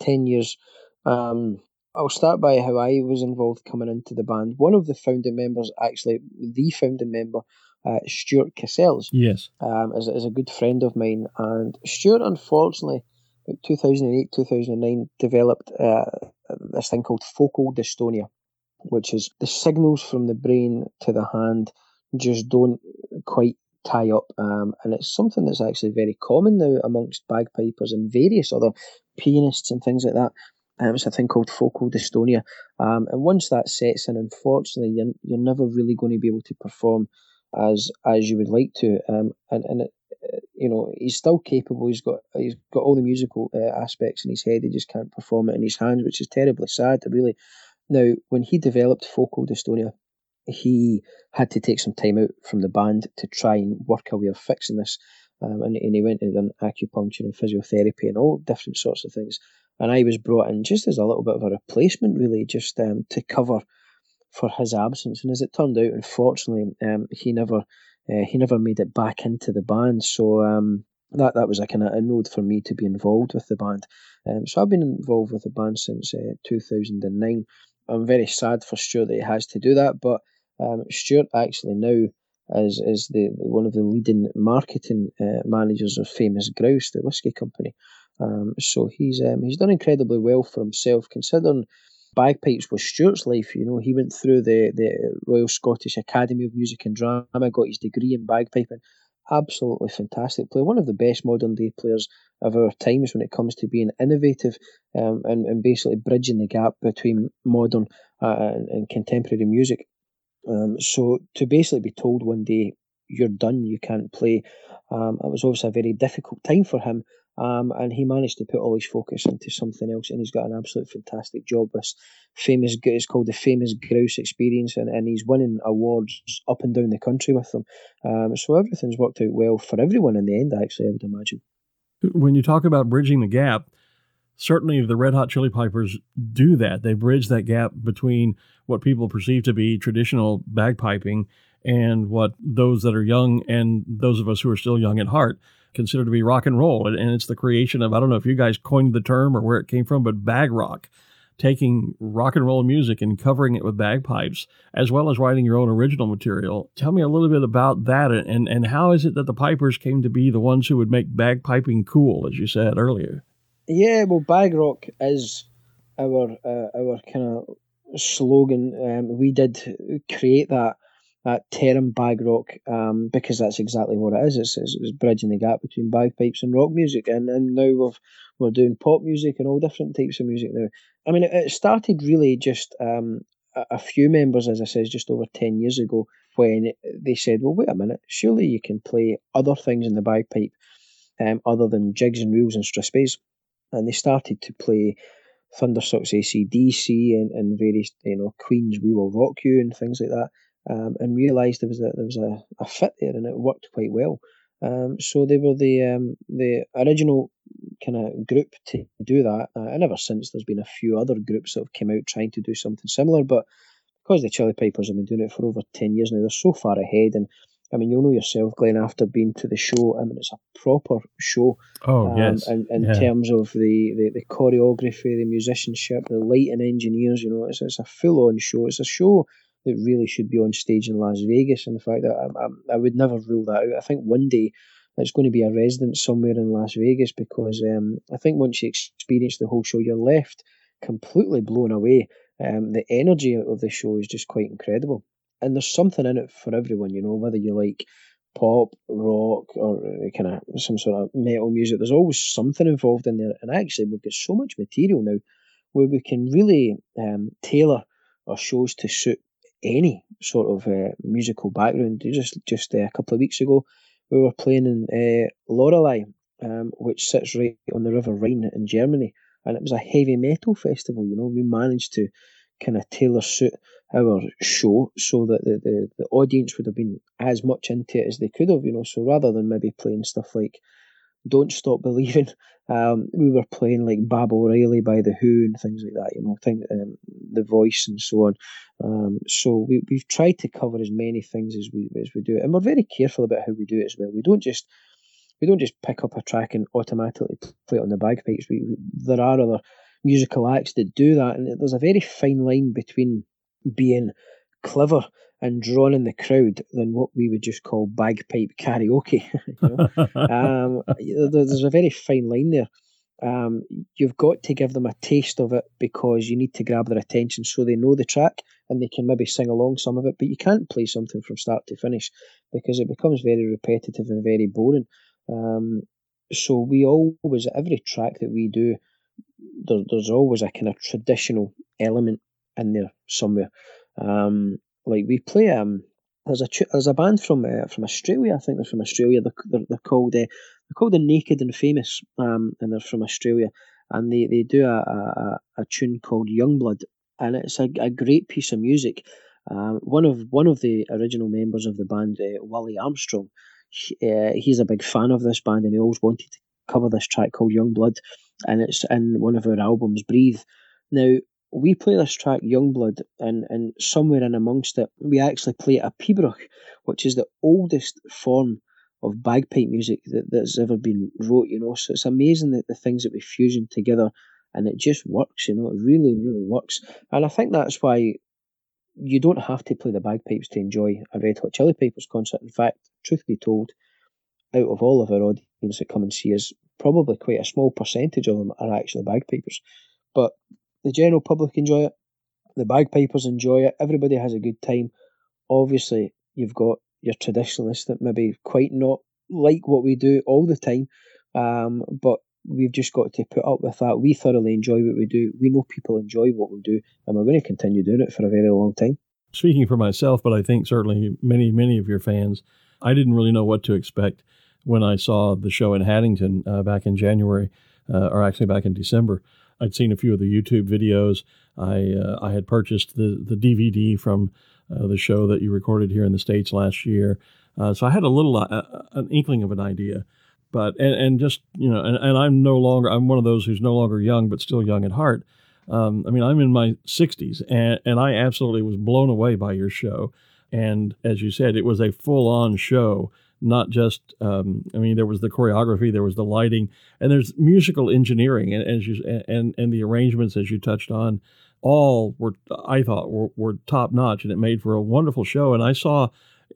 10 years. Um, I'll start by how I was involved coming into the band. One of the founding members, actually, the founding member, uh, Stuart Cassells, yes, um, is, is a good friend of mine. And Stuart, unfortunately, 2008 2009 developed uh, this thing called focal dystonia, which is the signals from the brain to the hand just don't quite tie up. Um, and it's something that's actually very common now amongst bagpipers and various other pianists and things like that. Um, was a thing called focal dystonia. Um, and once that sets in, unfortunately, you're, you're never really going to be able to perform as as you would like to. Um, and and it, you know he's still capable. He's got he's got all the musical uh, aspects in his head. He just can't perform it in his hands, which is terribly sad. Really. Now, when he developed focal dystonia, he had to take some time out from the band to try and work a way of fixing this. Um, and, and, he went and done acupuncture and physiotherapy and all different sorts of things. And I was brought in just as a little bit of a replacement, really, just um, to cover for his absence. And as it turned out, unfortunately, um, he never uh, he never made it back into the band. So um, that that was a kind of a node for me to be involved with the band. Um, so I've been involved with the band since uh, 2009. I'm very sad for Stuart that he has to do that, but um, Stuart actually now is is the one of the leading marketing uh, managers of Famous Grouse, the whiskey company. Um, so he's um, he's done incredibly well for himself, considering bagpipes was Stuart's life. You know, he went through the, the Royal Scottish Academy of Music and Drama, got his degree in bagpiping. Absolutely fantastic player, one of the best modern day players of our times when it comes to being innovative um, and, and basically bridging the gap between modern uh, and, and, contemporary music. Um, so to basically be told one day you're done, you can't play, um, it was obviously a very difficult time for him. Um, and he managed to put all his focus into something else, and he's got an absolute fantastic job. This famous, it's called the Famous Grouse Experience, and, and he's winning awards up and down the country with them. Um, so everything's worked out well for everyone in the end. Actually, I would imagine. When you talk about bridging the gap, certainly the Red Hot Chilli Pipers do that. They bridge that gap between what people perceive to be traditional bagpiping and what those that are young and those of us who are still young at heart consider to be rock and roll. And it's the creation of, I don't know if you guys coined the term or where it came from, but bag rock, taking rock and roll music and covering it with bagpipes, as well as writing your own original material. Tell me a little bit about that and, and how is it that the Pipers came to be the ones who would make bagpiping cool, as you said earlier? Yeah, well, bag rock is our uh, our kind of slogan. Um, we did create that that term bag rock um, because that's exactly what it is. It's, it's, it's, bridging the gap between bagpipes and rock music, and, and now we've we're doing pop music and all different types of music now. I mean, it, it started really just um, a, a, few members, as I said, just over ten years ago, when they said, "Well, wait a minute, surely you can play other things in the bagpipe um, other than jigs and reels and strathspeys." and they started to play Thunderstruck's ACDC and, and various, you know, Queen's We Will Rock You and things like that, um, and realised there was a there was a, a fit there and it worked quite well. Um, so they were the um, the original kind of group to do that, uh, and ever since there's been a few other groups that have come out trying to do something similar, but because the Chilli Pipers have been doing it for over ten years now, they're so far ahead and I mean, you'll know yourself, Glenn, after being to the show. I mean, it's a proper show. Oh, um, yes. In, in yeah. terms of the, the, the, choreography, the musicianship, the lighting engineers, you know, it's, it's a full on show. It's a show that really should be on stage in Las Vegas. And the fact, I, I, I would never rule that out. I think one day it's going to be a residence somewhere in Las Vegas because um, I think once you experience the whole show, you're left completely blown away. Um, the energy of the show is just quite incredible and there's something in it for everyone, you know, whether you like pop, rock, or kind of some sort of metal music. There's always something involved in there, and actually, we've got so much material now where we can really um, tailor our shows to suit any sort of uh, musical background. Just just uh, a couple of weeks ago, we were playing in uh, Lorelei, um, which sits right on the River Rhine in Germany, and it was a heavy metal festival. You know, we managed to kind of tailor suit our show so that the, the, the audience would have been as much into it as they could have, you know. So rather than maybe playing stuff like Don't Stop Believing, um, we were playing like Baba O'Riley by The Who and things like that, you know, thing, um, The Voice and so on. Um, so we, we've tried to cover as many things as we as we do. And we're very careful about how we do it as well. We don't just we don't just pick up a track and automatically play it on the bagpipes. We, we, there are other musical acts that do that, and there's a very fine line between being clever and drawn in the crowd than what we would just call bagpipe karaoke. um, there's a very fine line there. Um, you've got to give them a taste of it because you need to grab their attention so they know the track and they can maybe sing along some of it. But you can't play something from start to finish because it becomes very repetitive and very boring. Um, so we always, every track that we do, there, there's always a kind of traditional element in there somewhere. Um, like we play um, there's a there's a band from uh, from Australia. I think they're from Australia. They're, they're, they're called uh, they're called the Naked and Famous, um, and they're from Australia. And they, they do a, a, a tune called Youngblood, and it's a, a great piece of music. Um, one of one of the original members of the band, uh, Willie Armstrong, he, uh, he's a big fan of this band, and he always wanted to cover this track called Youngblood and it's in one of our albums, Breathe. Now, we play this track Youngblood, and, and somewhere in amongst it, we actually play a pibroch, which is the oldest form of bagpipe music that, that's ever been wrote, you know. So it's amazing that the things that we fusion together and it just works, you know, it really, really works. And I think that's why you don't have to play the bagpipes to enjoy a Red Hot Chili Peppers concert. In fact, truth be told, out of all of our audience that come and see us, probably quite a small percentage of them are actually bagpipers. But the general public enjoy it, the bagpipers enjoy it, everybody has a good time. Obviously, you've got your traditionalists that maybe quite not like what we do all the time, um, but we've just got to put up with that. We thoroughly enjoy what we do. We know people enjoy what we do, and we're going to continue doing it for a very long time. Speaking for myself, but I think certainly many, many of your fans, I didn't really know what to expect when I saw the show in Haddington uh, back in January, uh, or actually back in December. I'd seen a few of the YouTube videos. I uh, I had purchased the the DVD from uh, the show that you recorded here in the states last year, uh, so I had a little uh, an inkling of an idea. But and, and just you know, and, and I'm no longer I'm one of those who's no longer young, but still young at heart. Um, I mean, I'm in my 60s, and, and I absolutely was blown away by your show. And as you said, it was a full on show not just um, I mean there was the choreography, there was the lighting, and there's musical engineering, and as you and and the arrangements as you touched on, all were I thought were, were top notch, and it made for a wonderful show. And I saw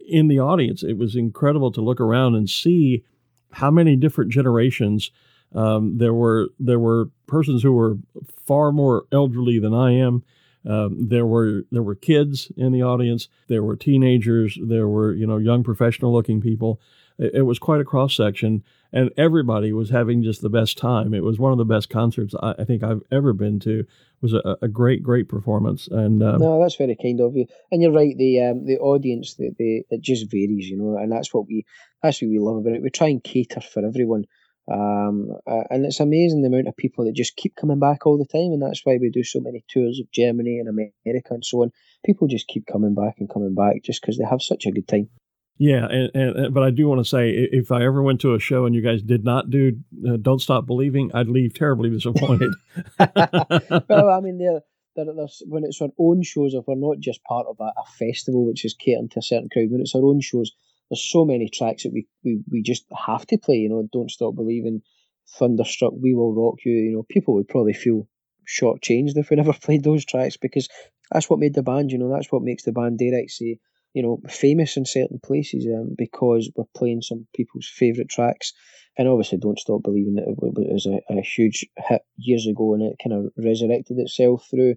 in the audience, it was incredible to look around and see how many different generations. Um, there were there were persons who were far more elderly than I am. Um, there were there were kids in the audience. There were teenagers. There were you know young professional looking people. It, it, was quite a cross section, and everybody was having just the best time. It was one of the best concerts I, I think I've ever been to. It was a, a great great performance. And um, no, that's very kind of you. And you're right. The um, the audience the, the it just varies, you know, and that's what we that's what we love about it. We try and cater for everyone. Um, uh, and it's amazing the amount of people that just keep coming back all the time, and that's why we do so many tours of Germany and America and so on. People just keep coming back and coming back just because they have such a good time. Yeah, and, and, but I do want to say, if I ever went to a show and you guys did not do uh, "Don't Stop Believing," I'd leave terribly disappointed. well, I mean, they're, they're, they're, when it's our own shows, if we're not just part of a, a festival which is catering to a certain crowd, when it's our own shows, there's so many tracks that we, we, we just have to play, you know, Don't Stop Believing, Thunderstruck, We Will Rock You, you know, people would probably feel shortchanged if we never played those tracks because that's what made the band, you know, that's what makes the band, dare I say, you know, famous in certain places um, because we're playing some people's favourite tracks. And obviously, Don't Stop Believing it was a, a huge hit years ago and it kind of resurrected itself through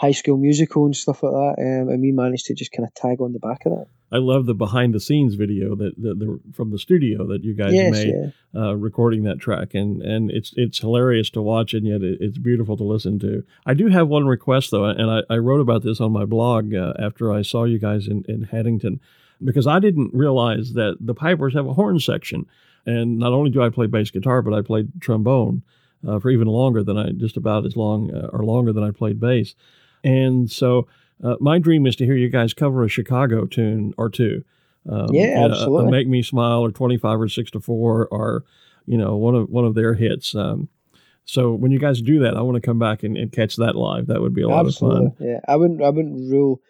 High School Musical and stuff like that. Um, and we managed to just kind of tag on the back of that. I love the behind the scenes video that, that the, from the studio that you guys yes, made yeah. uh, recording that track, and and it's it's hilarious to watch, and yet it's beautiful to listen to. I do have one request though, and I, I wrote about this on my blog uh, after I saw you guys in in Haddington, because I didn't realize that the pipers have a horn section, and not only do I play bass guitar, but I played trombone uh, for even longer than I just about as long uh, or longer than I played bass, and so uh, my dream is to hear you guys cover a Chicago tune or two. Um, yeah, absolutely. A, Make Me Smile or 25 or 6 to 4 or, you know, one of one of their hits. Um, so when you guys do that, I want to come back and, and catch that live. That would be a lot absolutely. of fun. Yeah, I wouldn't, I wouldn't rule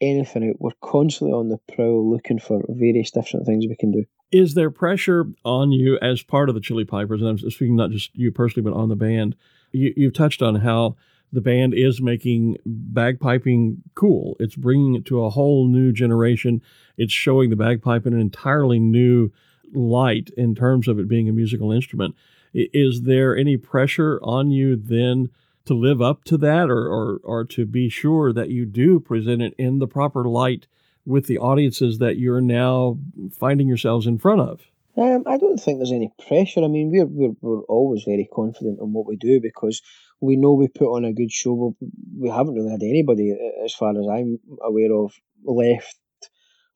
anything out. We're constantly on the prowl looking for various different things we can do. Is there pressure on you as part of the Chilli Pipers? And I'm speaking not just you personally, but on the band. You, you've touched on how the band is making bagpiping cool. It's bringing it to a whole new generation. It's showing the bagpipe in an entirely new light in terms of it being a musical instrument. Is there any pressure on you then to live up to that or, or, or to be sure that you do present it in the proper light with the audiences that you're now finding yourselves in front of? Um, I don't think there's any pressure. I mean, we're, we're, we're always very confident in what we do because we know we put on a good show. We haven't really had anybody, as far as I'm aware of, left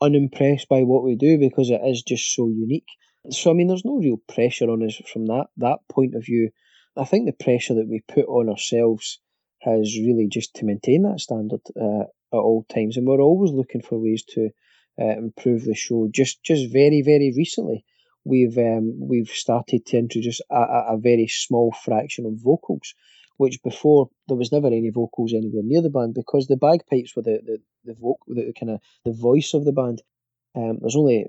unimpressed by what we do because it is just so unique. So I mean, there's no real pressure on us from that that point of view. I think the pressure that we put on ourselves has really just to maintain that standard uh, at all times, and we're always looking for ways to uh, improve the show. Just just very very recently, we've um, we've started to introduce a, a, very small fraction of vocals, which before there was never any vocals anywhere near the band because the bagpipes were the the the, voc- the kind of the voice of the band. Um, there's only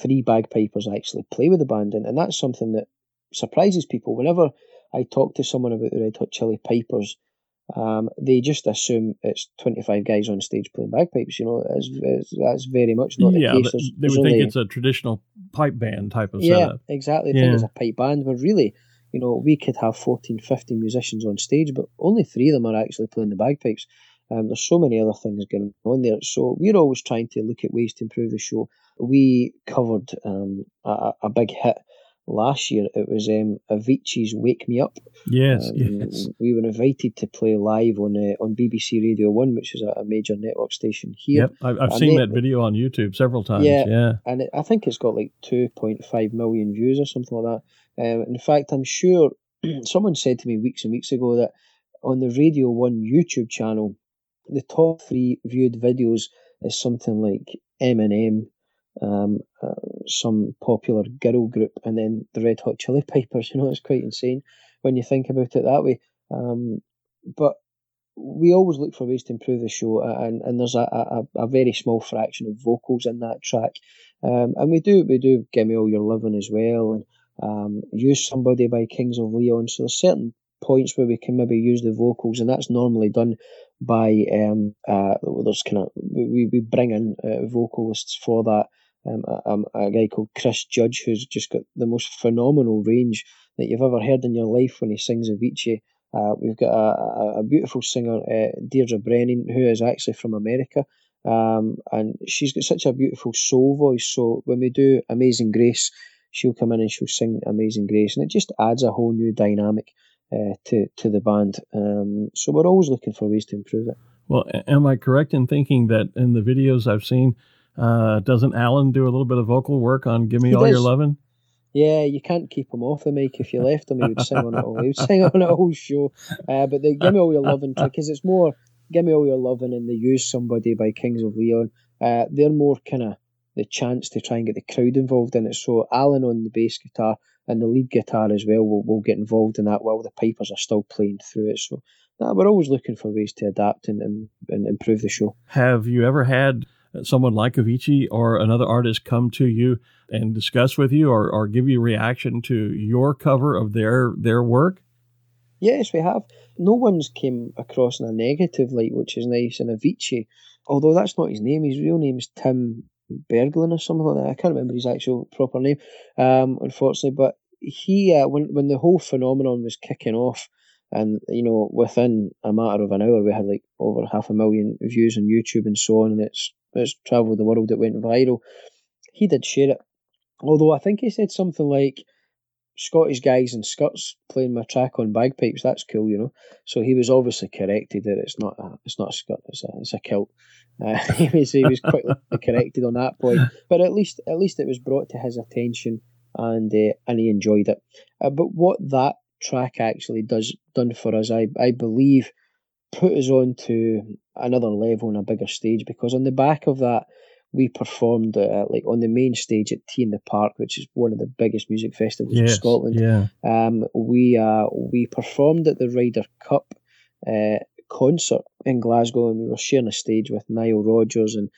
three bagpipers actually play with the band, and, and that's something that surprises people. Whenever I talk to someone about the Red Hot Chilli Pipers, um, they just assume it's 25 guys on stage playing bagpipes. You know, it's, it's, that's very much not yeah, the case. There's, they would only, think it's a traditional pipe band type of yeah, setup. Exactly. Yeah, exactly. think it's a pipe band, but really, you know, we could have 14, 15 musicians on stage, but only three of them are actually playing the bagpipes. Um, there's so many other things going on there. So we're always trying to look at ways to improve the show. We covered um, a, a big hit last year. It was um, Avicii's "Wake Me Up." Yes, um, yes. We were invited to play live on uh, on BBC Radio One, which is a, a major network station here. Yep, I've, I've seen that video on YouTube several times. Yeah, yeah. and it, I think it's got like two point five million views or something like that. Um, in fact, I'm sure someone said to me weeks and weeks ago that on the Radio One YouTube channel, the top three viewed videos is something like Eminem, um, uh, some popular girl group, and then the Red Hot Chilli Pipers. You know, it's quite insane when you think about it that way. Um, but we always look for ways to improve the show, and, and there's a, a, a very small fraction of vocals in that track, um, and we do we do "Give Me All Your Loving" as well, and um, use somebody by Kings of Leon. So there's certain points where we can maybe use the vocals, and that's normally done by um, uh, there's kind of we, we bring in uh, vocalists for that um, a, a, guy called Chris Judge, who's just got the most phenomenal range that you've ever heard in your life when he sings Avicii. Uh, we've got a, a, a beautiful singer, uh, Deirdre Brennan, who is actually from America. Um, and she's got such a beautiful soul voice. So when we do Amazing Grace, she'll come in and she'll sing Amazing Grace, and it just adds a whole new dynamic uh, to to the band. Um, so we're always looking for ways to improve it. Well, am I correct in thinking that in the videos I've seen, uh, doesn't Alan do a little bit of vocal work on "Give Me he All does. Your Lovin'"? Yeah, you can't keep him off the mic. If you left him, he would sing on it all. He would sing on it whole show. Uh, but the "Give Me All Your Lovin'" because it's more "Give Me All Your Lovin'" and they use somebody by Kings of Leon. Uh, they're more kind of the chance to try and get the crowd involved in it. So Alan on the bass guitar and the lead guitar as well will, will get involved in that while the pipers are still playing through it. So we're always looking for ways to adapt and, and, and improve the show. Have you ever had someone like Avicii or another artist come to you and discuss with you or, or give you reaction to your cover of their their work? Yes, we have. No one's came across in a negative light, which is nice. And Avicii, although that's not his name, his real name is Tim Berglund or something like that. I can't remember his actual proper name, um, unfortunately. But he, uh, when when the whole phenomenon was kicking off, and you know, within a matter of an hour, we had like over half a million views on YouTube and so on, and it's it's travelled the world. It went viral. He did share it, although I think he said something like Scottish guys and skirts playing my track on bagpipes. That's cool, you know. So he was obviously corrected that it's not a it's not a skirt, it's a it's a kilt. Uh, he was he was quickly corrected on that point, but at least at least it was brought to his attention and uh, and he enjoyed it. Uh, but what that track actually does done for us, I I believe, put us on to another level on a bigger stage because on the back of that we performed uh, like on the main stage at T in the Park, which is one of the biggest music festivals yes, in Scotland. Yeah. Um, we uh, we performed at the Ryder Cup uh, concert in Glasgow, and we were sharing a stage with Nile Rodgers and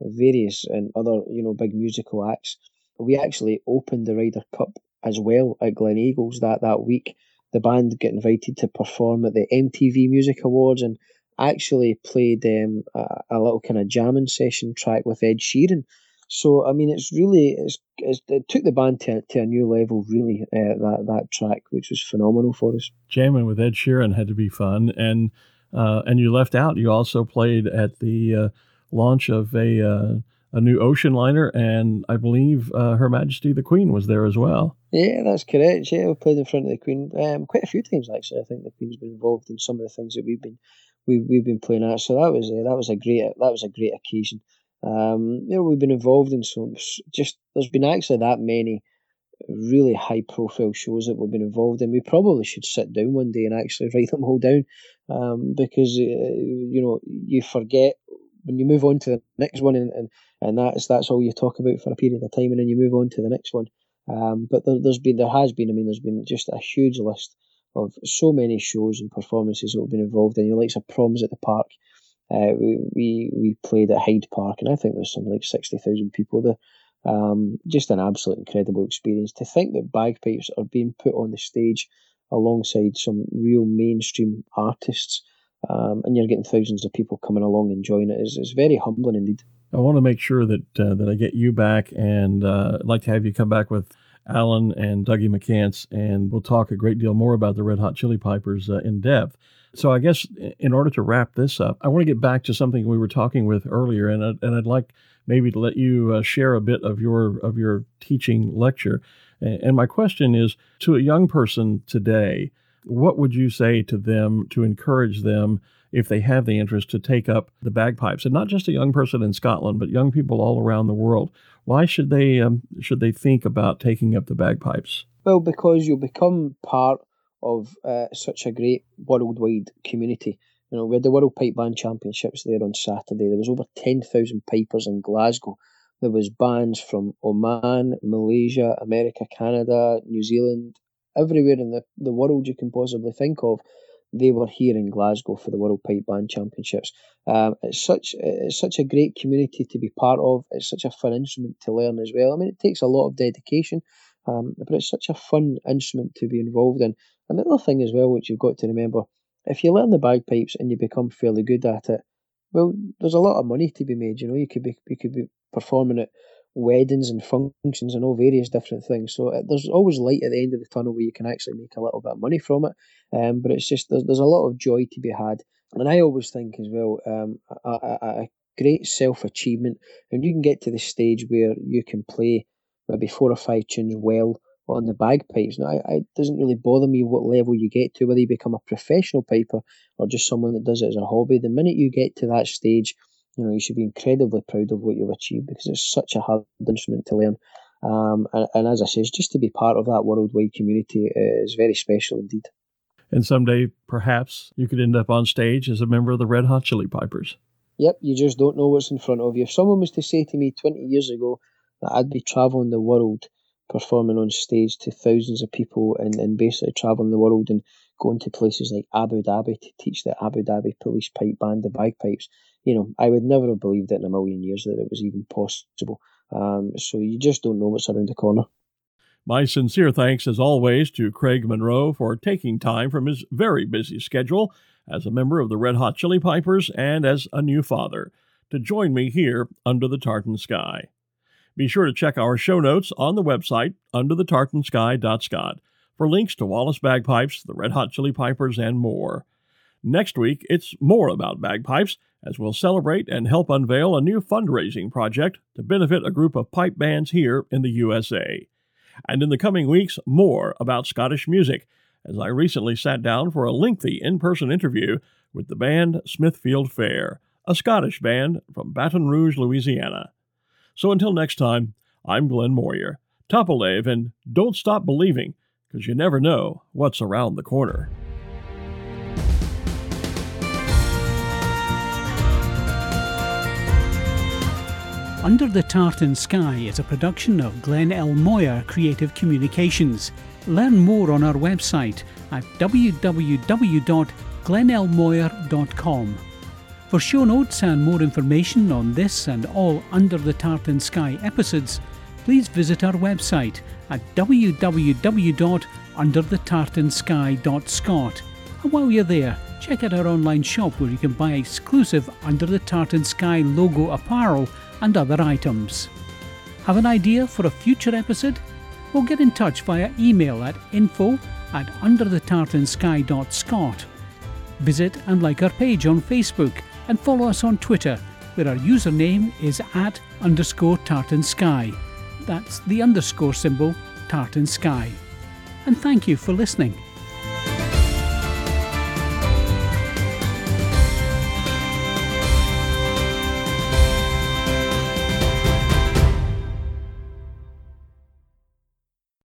various and other you know big musical acts. We actually opened the Ryder Cup as well at Gleneagles that that week. The band got invited to perform at the MTV Music Awards, and actually played um, a, a, little kind of jamming session track with Ed Sheeran. So I mean, it's really it's, it's it took the band to, to a new level. Really, uh, that that track, which was phenomenal for us. Jamming with Ed Sheeran had to be fun, and uh, and you left out. You also played at the uh, launch of a uh, a new ocean liner, and I believe uh, Her Majesty the Queen was there as well. Yeah, that's correct. Yeah, we played in front of the Queen um, quite a few times actually. I think the Queen's been involved in some of the things that we've been we we've been playing at. So that was uh, that was a great that was a great occasion. Um, you know, we've been involved in some just there's been actually that many really high profile shows that we've been involved in. We probably should sit down one day and actually write them all down um, because uh, you know you forget when you move on to the next one and, and, and that's that's all you talk about for a period of time and then you move on to the next one Um, but there, has been, there has been, I mean, there's been just a huge list of so many shows and performances that we've been involved in. You know, like some proms at the park. Uh, we, we we played at Hyde Park, and I think there's some like sixty thousand people there. Um, just an absolute incredible experience. To think that bagpipes are being put on the stage alongside some real mainstream artists, um, and you're getting thousands of people coming along enjoying it is, is very humbling indeed. I want to make sure that uh, that I get you back, and uh, I'd like to have you come back with Alan and Dougie McCance, and we'll talk a great deal more about the Red Hot Chilli Pipers uh, in depth. So I guess in order to wrap this up, I want to get back to something we were talking with earlier, and I'd, and I'd like maybe to let you uh, share a bit of your of your teaching lecture. And my question is to a young person today, what would you say to them to encourage them if they have the interest to take up the bagpipes, and not just a young person in Scotland, but young people all around the world? Why should they um, should they think about taking up the bagpipes? Well, because you'll become part of uh, such a great worldwide community. You know, we had the World Pipe Band Championships there on Saturday. There was over ten thousand pipers in Glasgow. There was bands from Oman, Malaysia, America, Canada, New Zealand, everywhere in the, the world you can possibly think of. They were here in Glasgow for the World Pipe Band Championships. Um, it's such it's such a great community to be part of. It's such a fun instrument to learn as well. I mean, it takes a lot of dedication, um, but it's such a fun instrument to be involved in. Another thing as well, which you've got to remember, if you learn the bagpipes and you become fairly good at it, well, there's a lot of money to be made. You know, you could be you could be performing at weddings and functions and all various different things. So uh, there's always light at the end of the tunnel where you can actually make a little bit of money from it. Um, but it's just there's, there's a lot of joy to be had, and I always think as well um, a, a, a great self achievement, and you can get to the stage where you can play maybe four or five tunes well on the bagpipes. Now, I, it doesn't really bother me what level you get to, whether you become a professional piper or just someone that does it as a hobby. The minute you get to that stage, you know, you should be incredibly proud of what you've achieved because it's such a hard instrument to learn. Um, and, and as I say, just to be part of that worldwide community is very special indeed. And someday, perhaps, you could end up on stage as a member of the Red Hot Chilli Pipers. Yep, you just don't know what's in front of you. If someone was to say to me 20 years ago that I'd be travelling the world performing on stage to thousands of people and, and basically travelling the world and going to places like Abu Dhabi to teach the Abu Dhabi Police Pipe Band the bagpipes. You know, I would never have believed it in a million years that it was even possible. Um, so you just don't know what's around the corner. My sincere thanks, as always, to Craig Munro for taking time from his very busy schedule as a member of the Red Hot Chilli Pipers and as a new father to join me here under the tartan sky. Be sure to check our show notes on the website underthetartansky.scot for links to Wallace Bagpipes, the Red Hot Chilli Pipers, and more. Next week, it's more about bagpipes as we'll celebrate and help unveil a new fundraising project to benefit a group of pipe bands here in the USA. And in the coming weeks, more about Scottish music, as I recently sat down for a lengthy in person interview with the band Smithfield Fair, a Scottish band from Baton Rouge, Louisiana. So until next time, I'm Glenn Moyer. Tapadh leibh and don't stop believing, because you never know what's around the corner. Under the Tartan Sky is a production of Glenn L. Moyer Creative Communications. Learn more on our website at www.glennlmoyer.com. For show notes and more information on this and all Under the Tartan Sky episodes, please visit our website at www.underthetartansky.scot. And while you're there, check out our online shop where you can buy exclusive Under the Tartan Sky logo apparel and other items. Have an idea for a future episode? Well, get in touch via email at info at underthetartansky.scot. Visit and like our page on Facebook and follow us on Twitter, where our username is at underscore tartansky. That's the underscore symbol tartan sky. And thank you for listening.